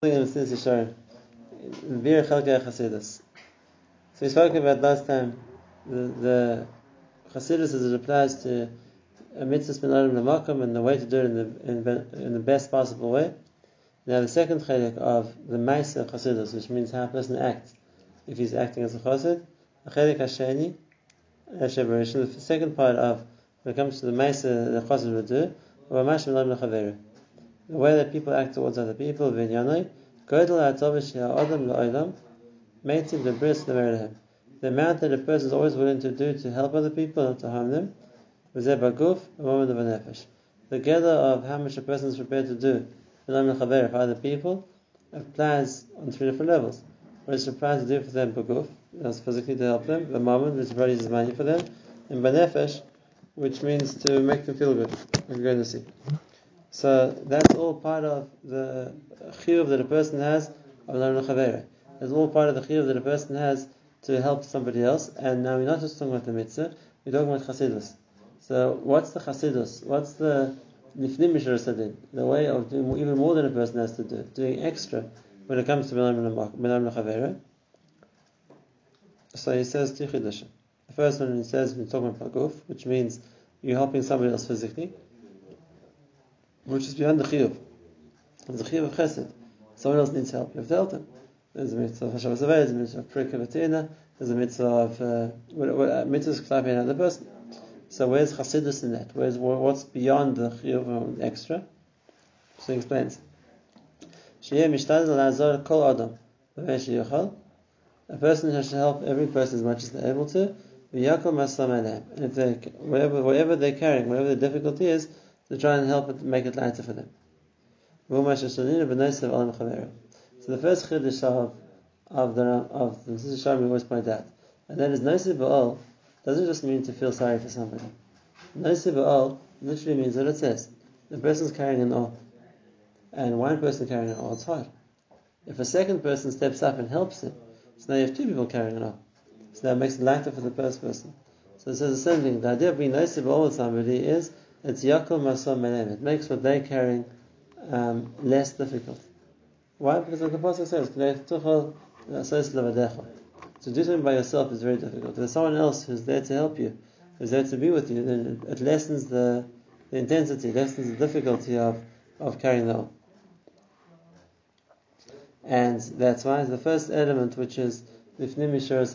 So we spoke about last time the, the Chasidus as it applies to a mitzvah min lamakom and the way to do it in the, in, in the best possible way. Now the second chalik of the Maisa Chasidus, which means how a person acts if he's acting as a Chasid, a chalik Hasheni, the second part of when it comes to the Maisa the Chasid would do, or Mash min the way that people act towards other people, v'inyanoi, godel ha'adam la'olam, meitiv the bris the amount that a person is always willing to do to help other people, not to harm them, baguf, a moment of a nefesh. The gather of how much a person is prepared to do for other people applies on three different levels. What is prepared to do for them baguf, that's physically to help them, the moment which produces money for them, and banefesh, which means to make them feel good. We're going to see. So that's all part of the chiyuv that a person has of. It's all part of the chiyuv that a person has to help somebody else. And now we're not just talking about the mitzvah; we're talking about chasidus. So what's the chasidus? What's the nifnim sadin? The way of doing even more than a person has to do, doing extra when it comes to melam chavera. So he says two. The first one he says we're talking about guf, which means you're helping somebody else physically which is beyond the chiyuv. There's a chiyuv of chesed. Someone else needs help. You have to help them. There's a mitzvah of Hashem there's a mitzvah of Prikav there's a mitzvah of uh, uh, mitzvahs clapping another person. So where's chassidus in that? Where's what's beyond the chiyuv extra? So he explains. Sheyeh mishtadel lazor kol adam A person has to help every person as much as they're able to. And if they, whatever, whatever they're carrying, whatever the difficulty is, to try and help it, make it lighter for them. So the first chiddush of of the of the Shalom we always point and that is Nosei B'ol doesn't just mean to feel sorry for somebody. Nosei B'ol literally means what it says. The person's carrying an all, and one person carrying an all, it's hard. If a second person steps up and helps him, so now you have two people carrying an all. So that makes it lighter for the first person. So it says the same thing. The idea of being Nosei B'ol with somebody is it's Yaakov Masom Menem. It makes what they're carrying um, less difficult. Why? Because the Pasuk says, to do something by yourself is very difficult. If there's someone else who's there to help you, who's there to be with you, then it lessens the, the intensity, lessens the difficulty of, of carrying the. And that's why the first element, which is Lifnim Mishra is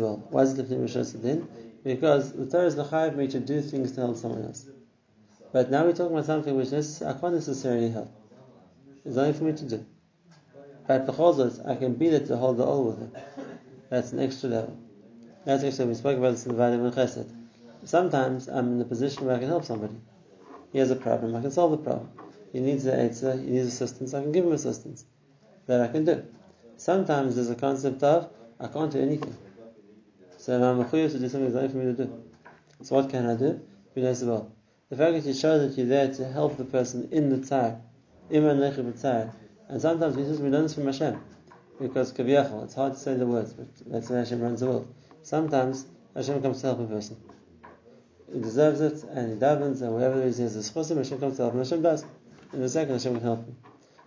Ba'al. Why is it Lifnim Mishra? Because the Torah is chayiv me to do things to help someone else. But now we're talking about something which is I can't necessarily help. It's only for me to do. But because I can be there to hold the all with him. That's an extra level. That's actually we spoke about this in the Vitamin Chesed. Sometimes I'm in a position where I can help somebody. He has a problem, I can solve the problem. He needs the answer, he needs assistance, I can give him assistance. That I can do. Sometimes there's a concept of I can't do anything. So I'm mechuyev to do something that's for me to do. So what can I do? The fact that you show that you're there to help the person in the tzar, and sometimes we just we learn this from Hashem because kaviyachol, it's hard to say the words, but that's why Hashem runs the world. Sometimes Hashem comes to help a person. He deserves it, and he davens, and whatever he says is chosim, Hashem comes to help him. Hashem does. In a second, Hashem can help him.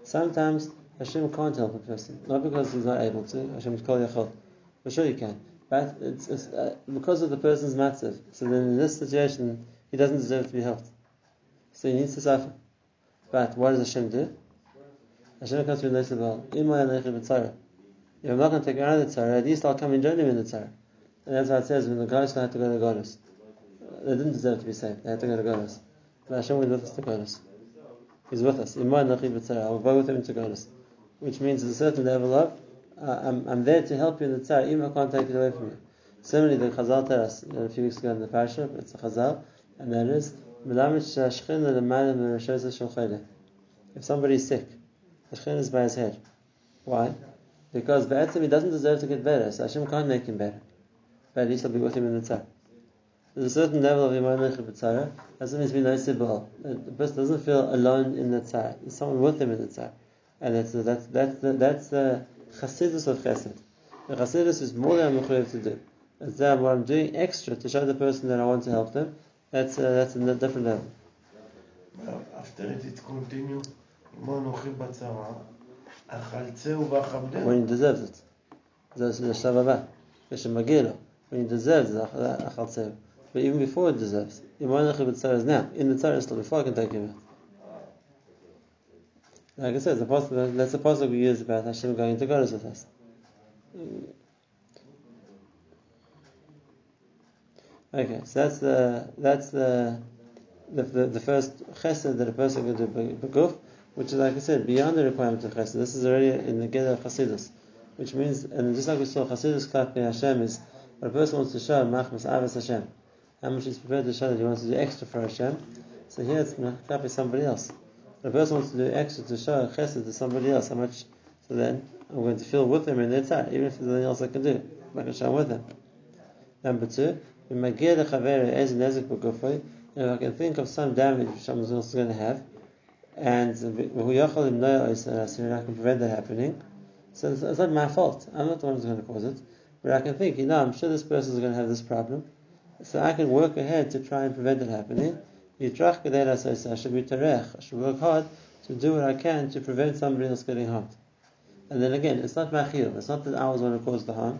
Sometimes Hashem can't help a person, not because he's not able to. Hashem is kol yachol. For sure, he can. But it's, it's uh, because of the person's matzav. So then in this situation, he doesn't deserve to be helped. So he needs to suffer. But what does Hashem do? Hashem comes to Nosei B'ol. If I'm not going to take around the tzara, at least I'll come and join him in the tzara. And that's why it says when the guys had to go to Golus. They didn't deserve to be saved. They had to go to Golus. But Hashem was with us to Golus. He's with us. I'll go with him to Golus. Which means there's a certain level of uh, I'm, I'm there to help you in the tzar, even if I can't take it away from you. Similarly, the Chazal tells us a few weeks ago in the parasha, it's a Chazal, and that is, if somebody is sick, the Shechin is by his head. Why? Because Ba'atzim he doesn't deserve to get better, so Hashem can't make him better. But at least I'll be with him in the tzar. There's a certain level of Iman B'tzara, doesn't mean to be Nosei B'ol. The person doesn't feel alone in the tzar. There's someone with him in the tzar. And that's, that's, that's, the, that's the Chassidus of Chesed. The Chassidus is more than I'm mechuyev to do. It's that what I'm doing extra to show the person that I want to help them. That's uh, that's a different level. After it, it continues When he deserves it. That's the Shavabah. When he deserves Tzeu. But even before it deserves. is now. In the Tzara still, before I can take him out. Like I said, the that's the possible we use about Hashem going to Golus with us. Okay, so that's the that's the the, the, the first chesed that a person can do beguf, which is like I said, beyond the requirement of chesed. This is already in the Geda of Chasidus, which means, and just like we saw, Chasidus Klapi Hashem is what a person wants to show Machmas Avas Hashem, how much he's prepared to show that he wants to do extra for Hashem. So here it's Klapi somebody else. A person wants to do extra to show chesed to somebody else, how much, so then I'm going to feel with them in their time, even if there's nothing else I can do. I can show with them. Number two, if I can think of some damage which someone else is going to have, and I can prevent that happening, so it's, not my fault. I'm not the one who's going to cause it. But I can think, you know, I'm sure this person is going to have this problem, so I can work ahead to try and prevent it happening. I should be. I should work hard to do what I can to prevent somebody else getting harmed. And then again, it's not my chiyuv. It's not that I was going to cause the harm.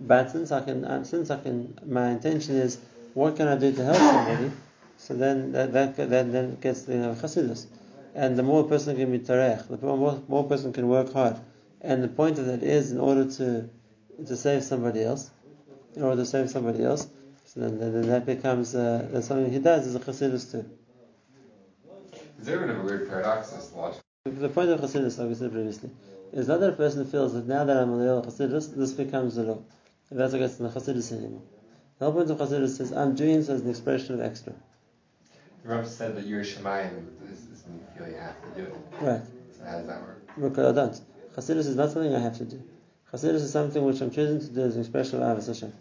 But since I can, uh, since I can, my intention is, what can I do to help somebody? So then that that, that then gets the you know, chassidus. And the more a person can be tarech, the more more person can work hard. And the point of that is in order to to save somebody else, in order to save somebody else. So then, then that becomes uh, that's something he does is a chassidus too. Is there even a weird paradox? This logic. The point of chassidus, like we said previously, is not that a person feels that now that I'm a little chassidus, this becomes the law. If that's what gets in the Chassidus anymore. The whole point of Chassidus is I'm doing this as an expression of extra. The Rav said that you're Shemayim is, is you feel you have to do it. Right. So how does that work? Because I don't. Chassidus is not something I have to do. Chassidus is something which I'm choosing to do as an expression of Avos Hashem.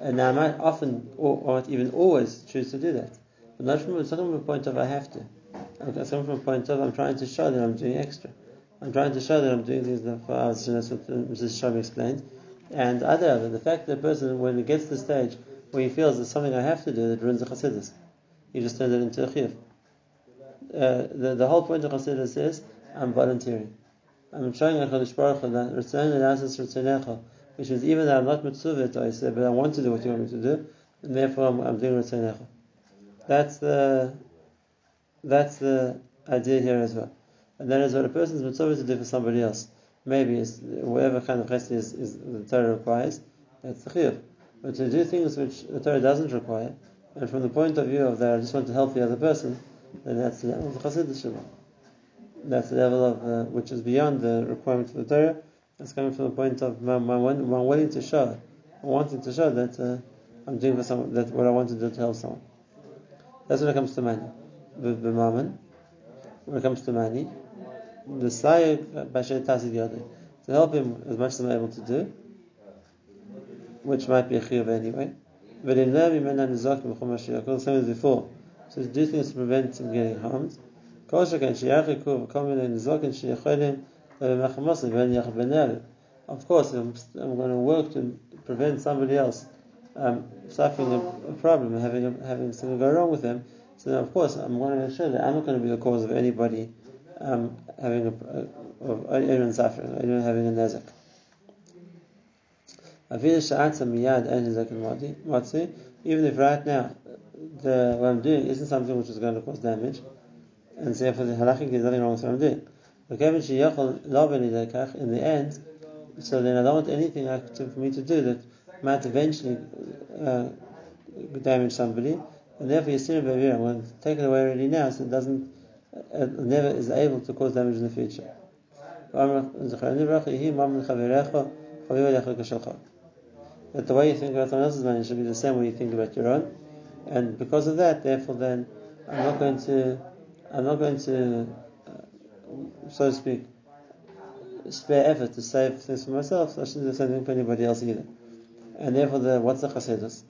And now I might often, or, or even always, choose to do that. But not from, it's not from a point of I have to. It's from a point of I'm trying to show that I'm doing extra. I'm trying to show that I'm doing things that for Avos Hashem. That's what Mrs. Shom explained. And other, the fact that a person, when he gets to the stage where he feels there's something I have to do that ruins the chassidus, he just turns it into a chiyuv. Uh, the, the whole point of chassidus is I'm volunteering. I'm showing HaKadosh Baruch Hu that Ritzayin which means even though I'm not mitzvah I say, but I want to do what you want me to do, and therefore I'm, I'm doing Ritzayin That's the that's the idea here as well. And that is what a person is mitzvah to do for somebody else maybe it's whatever kind of chesed is, is, the Torah requires, that's the chiyuv. But to do things which the Torah doesn't require, and from the point of view of that I just want to help the other person, then that's the level of chassidus That's the level of uh, which is beyond the requirement of the Torah. It's coming from the point of my, my, to show, wanting to show that uh, I'm doing for someone that what I want to do to help someone. That's when it comes to money. With mammon, when it comes to money, the to help him as much as I'm able to do, which might be a chiyuv anyway. But in the same as before. So to do things to prevent him getting harmed. Of course, I'm, I'm going to work to prevent somebody else um, suffering a, problem, having a, having something go wrong with them. So then, of course, I'm going to make sure that I'm not going to be the cause of anybody um, having a, of anyone suffering, anyone having a nezek. Even if right now the, what I'm doing isn't something which is going to cause damage, and therefore the halachic there's nothing wrong with what I'm doing. In the end, so then I don't want anything for me to do that might eventually uh, damage somebody, and therefore I'm going to take it away already now so it doesn't uh, never is able to cause damage in the future. That the way you think about someone else's money should be the same way you think about your own, and because of that, therefore, then I'm not going to, I'm not going to, so to speak, spare effort to save things for myself. So I shouldn't do the same thing for anybody else either. And therefore, the what's the chassidus?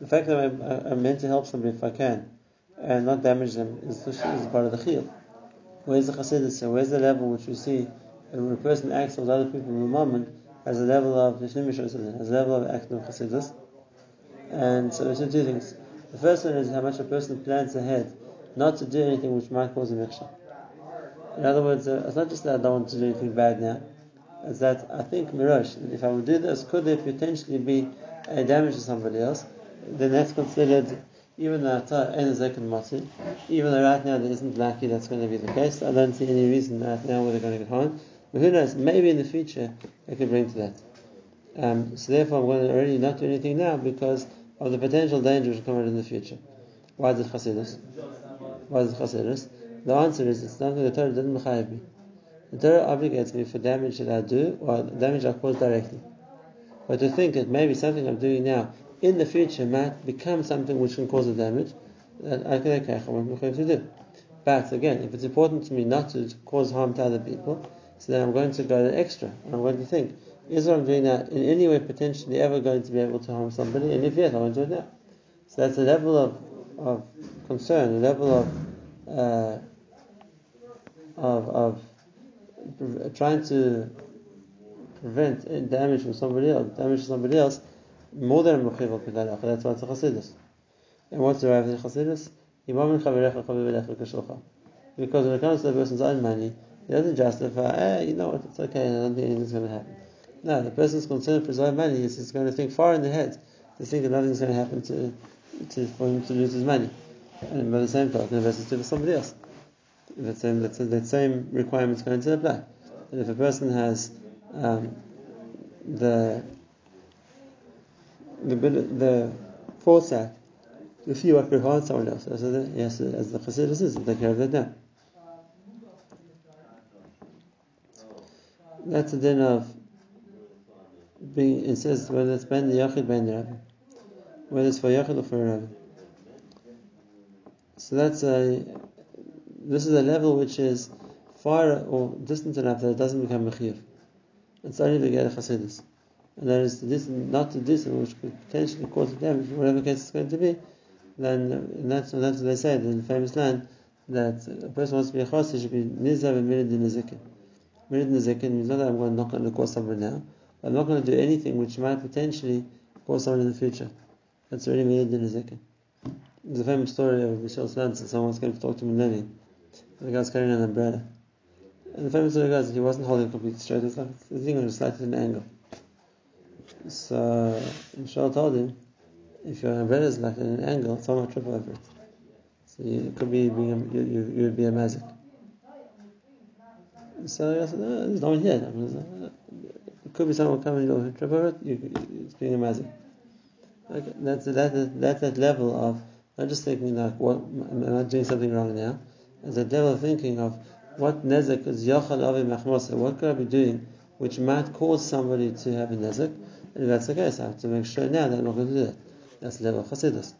The fact that I'm, I'm meant to help somebody if I can, and not damage them is, is part of the chiyuv. Where's the chassidus? Where's the level which we see when a person acts with other people in the moment has a level of has a level of acting of chassidus. And so there's two things. The first one is how much a person plans ahead not to do anything which might cause a mikshah. In other words, uh, it's not just that I don't want to do anything bad now. It's that I think Mirosh, if I would do this, could there potentially be a damage to somebody else? Then that's considered, even though a second mati, even though right now there isn't likely that's going to be the case. I don't see any reason right now where they're going to get harmed. But who knows? Maybe in the future it could bring to that. Um, so therefore, I'm going to already not do anything now because of the potential danger which will come out in the future. Why is it chassidus? Why is it chassidus? The answer is it's something the Torah doesn't mechayev me. The Torah obligates me for damage that I do or damage I cause directly. But to think that maybe something I'm doing now in the future might become something which can cause a damage, that I can okay, I'm to do. But again, if it's important to me not to cause harm to other people, so then I'm going to go the extra. I'm going to think, is what I'm doing now in any way potentially ever going to be able to harm somebody? And if yes, I want to do it now. So that's a level of, of concern, a level of uh, of, of trying to prevent damage from somebody else, damage to somebody else, more than a mechiv al That's why it's a chassidus. And what's the right of the chassidus? Because when it comes to the person's own money, he doesn't justify, eh, you know what, it's okay, I don't think anything's going to happen. No, the person's concerned for his own money is he's going to think far in the head to think that nothing's going to happen to, to for him to lose his money. And by the same token, the to for somebody else that same, that, that same requirement is going to apply. And if a person has um, the the the foresight to see what could harm someone else, so that, yes, as the Chassidus is, take care of that now. That's the din of being. It says whether it's ben the yachid ben the rabbi, whether it's for yachid or for rabbi. So that's a this is a level which is far or distant enough that it doesn't become mechiv. It's only to get a chassidus. And that is to dis- not to something which could potentially cause damage, whatever case it's going to be, then that's, that's what they say in the famous line that a person wants to be a chassid should be nizav and mirid nizikin. Mirid nizikin means not that I'm going to knock on cause someone now, I'm not going to do anything which might potentially cause someone in the future. That's really mirid nizikin. There's a famous story of Michel Slanson, someone's going to talk to him in the guy's carrying an umbrella. And the famous guys, he wasn't holding completely straight, the thing was slightly at an angle. So Michelle told him, if your umbrella is like at an angle, someone will trip over it. So you, it could be being a, you, you, you would be a mazik. So I said, no, there's no one here. I mean, it could be someone coming over trip over it, you, it's being a mazik. Okay, that's, that, that's that level of not just thinking like, what, am I doing something wrong now? Level of thinking of what nezek is yachal avi machmosa, what could I be doing which might cause somebody to have a nezek, and if that's the case, I have to make sure now that I'm not going to do that. That's the level of chassidus.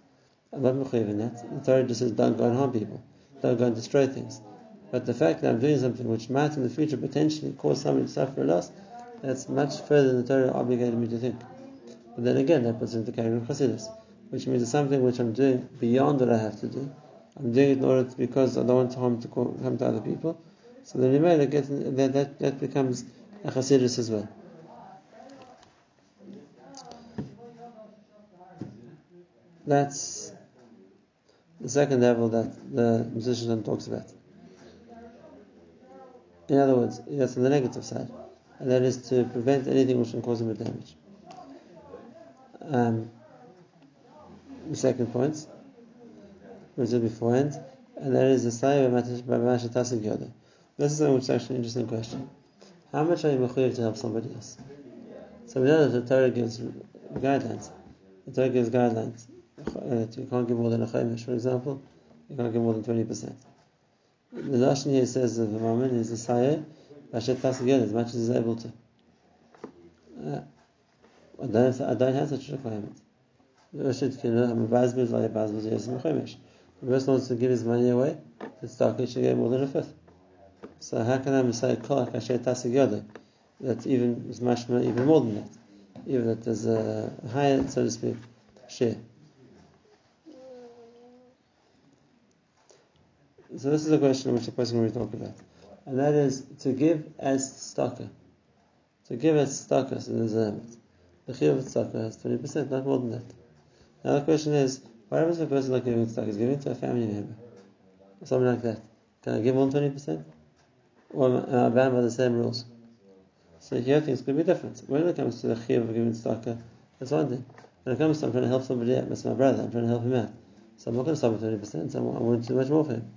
I'm not in that. The Torah just says don't go and harm people, don't go and destroy things. But the fact that I'm doing something which might in the future potentially cause somebody to suffer a loss, that's much further than the Torah obligated me to think. But then again, that puts into the category of chassidus, which means it's something which I'm doing beyond what I have to do I'm doing it in order to, because I don't want harm to come to other people. So the Rimela gets that, that that becomes a chassidus as well. That's the second level that the musician talks about. In other words, that's on the negative side, and that is to prevent anything which can cause him damage. Um, the second point which is beforehand, and that is the Sayah by Mashatasik Yoda. This is which is actually an interesting question. How much are you mechuyev to help somebody else? So we know that the Torah gives guidelines. The Torah gives guidelines. Uh, you can't give more than a chaimish, for example. You can't give more than 20%. The Lashon here says of the moment is the Sayah by Mashatasik Yoda, as much as he's able to. Uh, I don't, have such a requirement. The person wants to give his money away, the stock he should get more than a fifth. So how can I say kol kasher tasig That's even is much more, even more than that. Even that there's a higher, so to speak, share. So this is a question which the person will talk about, and that is to give as tzedakah. To give as tzedakah, so there's a limit. The chiyuv of tzedakah has twenty percent, not more than that. Now the question is, what happens if a person not giving stock? He's giving to a family member, something like that. Can I give one twenty percent? or uh, am I bound by the same rules? So here things could be different. When it comes to the chiyuv of giving tzedakah, uh, that's one thing. When it comes to I'm trying to help somebody out, that's my brother, I'm trying to help him out. So I'm not going to stop at 20%, so I want to do much more for him.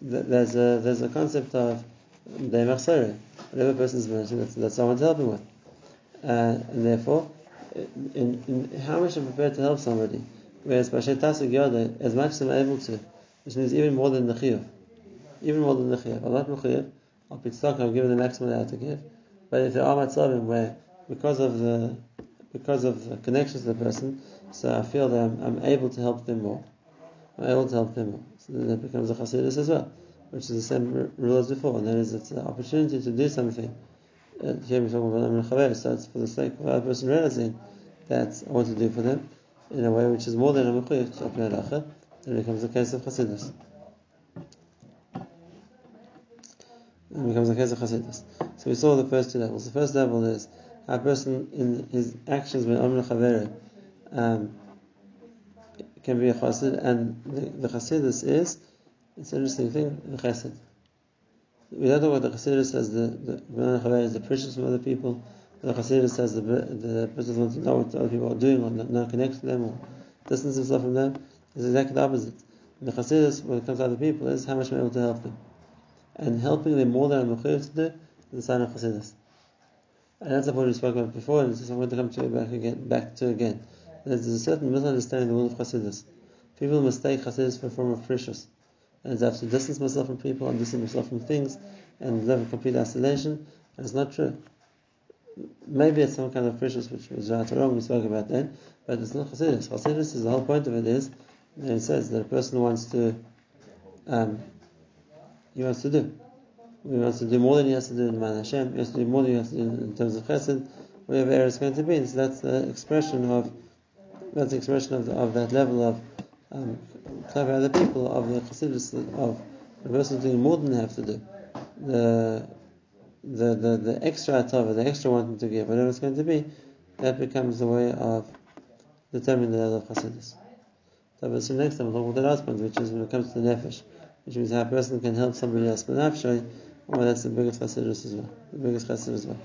There's a, there's a concept of um, Deimach Whatever person is mentioned, that's, that's someone to help him with. Uh, and therefore, in, in, how much I'm prepared to help somebody, whereas by Shetasuk Yoda, as much as I'm able to, which means even more than the Chiyuv. Even more than the Chiyuv. I'm not Mechiyav, I'll be stuck, I'll give the maximum I have to give. But if there are matzavim where, because of the because of the connections to the person, so I feel that I'm, I'm able to help them more. I'm able to help them more. So then it becomes a chassidus as well, which is the same rule as before, and that is it's an opportunity to do something. Uh, here we're talking about chaver, so it's for the sake of other person realizing that I want to do for them in a way which is more than a mechuyev to open halacha, it becomes a case of chassidus. It becomes a case of chassidus. So we saw the first two levels. The first level is a person in his actions when Amr Chavere um, can be a chassid, and the, the is, it's an interesting thing, the chassid. We don't talk about the chassidus as the, the Amr is the prishus from other people, the chassidus says the, the person to know what other people are doing, or not, connect to them, or distance himself from them. It's exactly the opposite. And the chassidus, when it comes to other people, is how much I'm able to help them. And helping them more than I'm to do, is the sign of Chassidus. And that's the point we spoke about before, and this is I'm going to come to back again, back to again. There's a certain misunderstanding of the world of Chassidus. People mistake Chassidus for a form of prishus. And I have to distance myself from people and distance myself from things and live a complete isolation. And it's not true. Maybe it's some kind of prishus which was right or wrong, we spoke about that, but it's not Chassidus. Chassidus is the whole point of it is, and it says that a person wants to, um, he wants to do. He wants to do more than he has to do in Man Hashem, he has to do more than he has to do in terms of chesed, whatever area it's going to be. And So that's the expression of that's the expression of, the, of that level of um, other people, of the chassidus, of the person doing more than they have to do. The the, the, the extra atava, the extra wanting to give, whatever it's going to be, that becomes the way of determining the level of chassidus. So, but next time we'll talk about the last point, which is when it comes to the nefesh, which means how a person can help somebody else with nafshay, well, oh, that's the biggest chassidus as well. The biggest chassidus as well.